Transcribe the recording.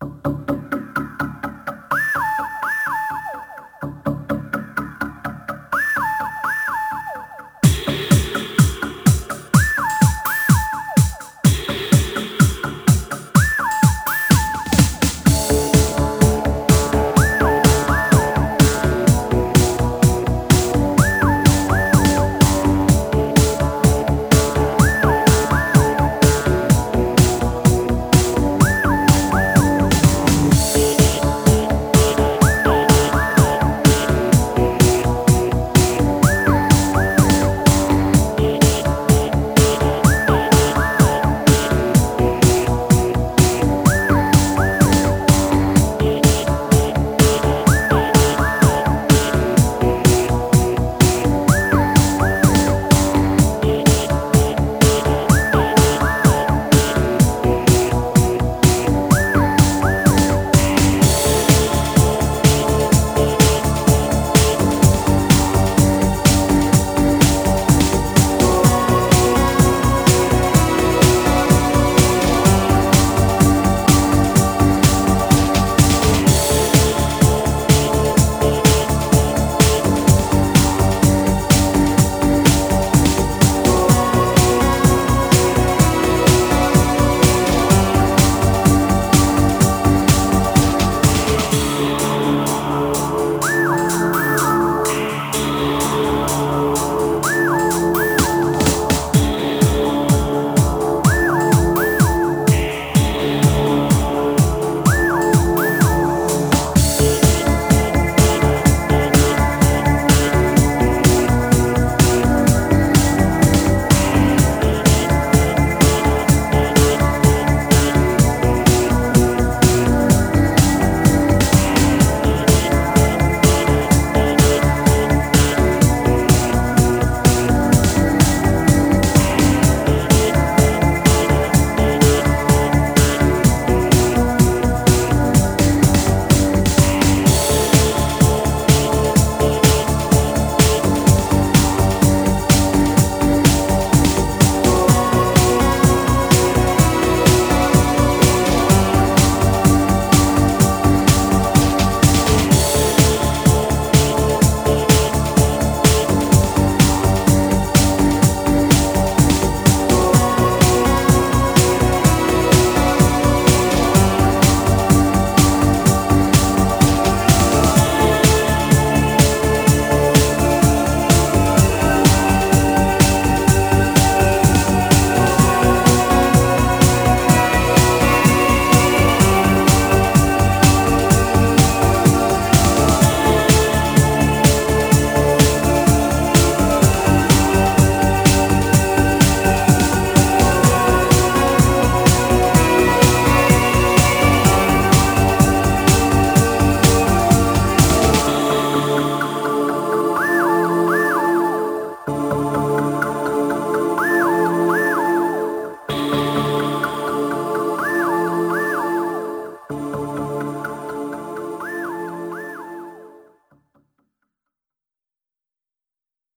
you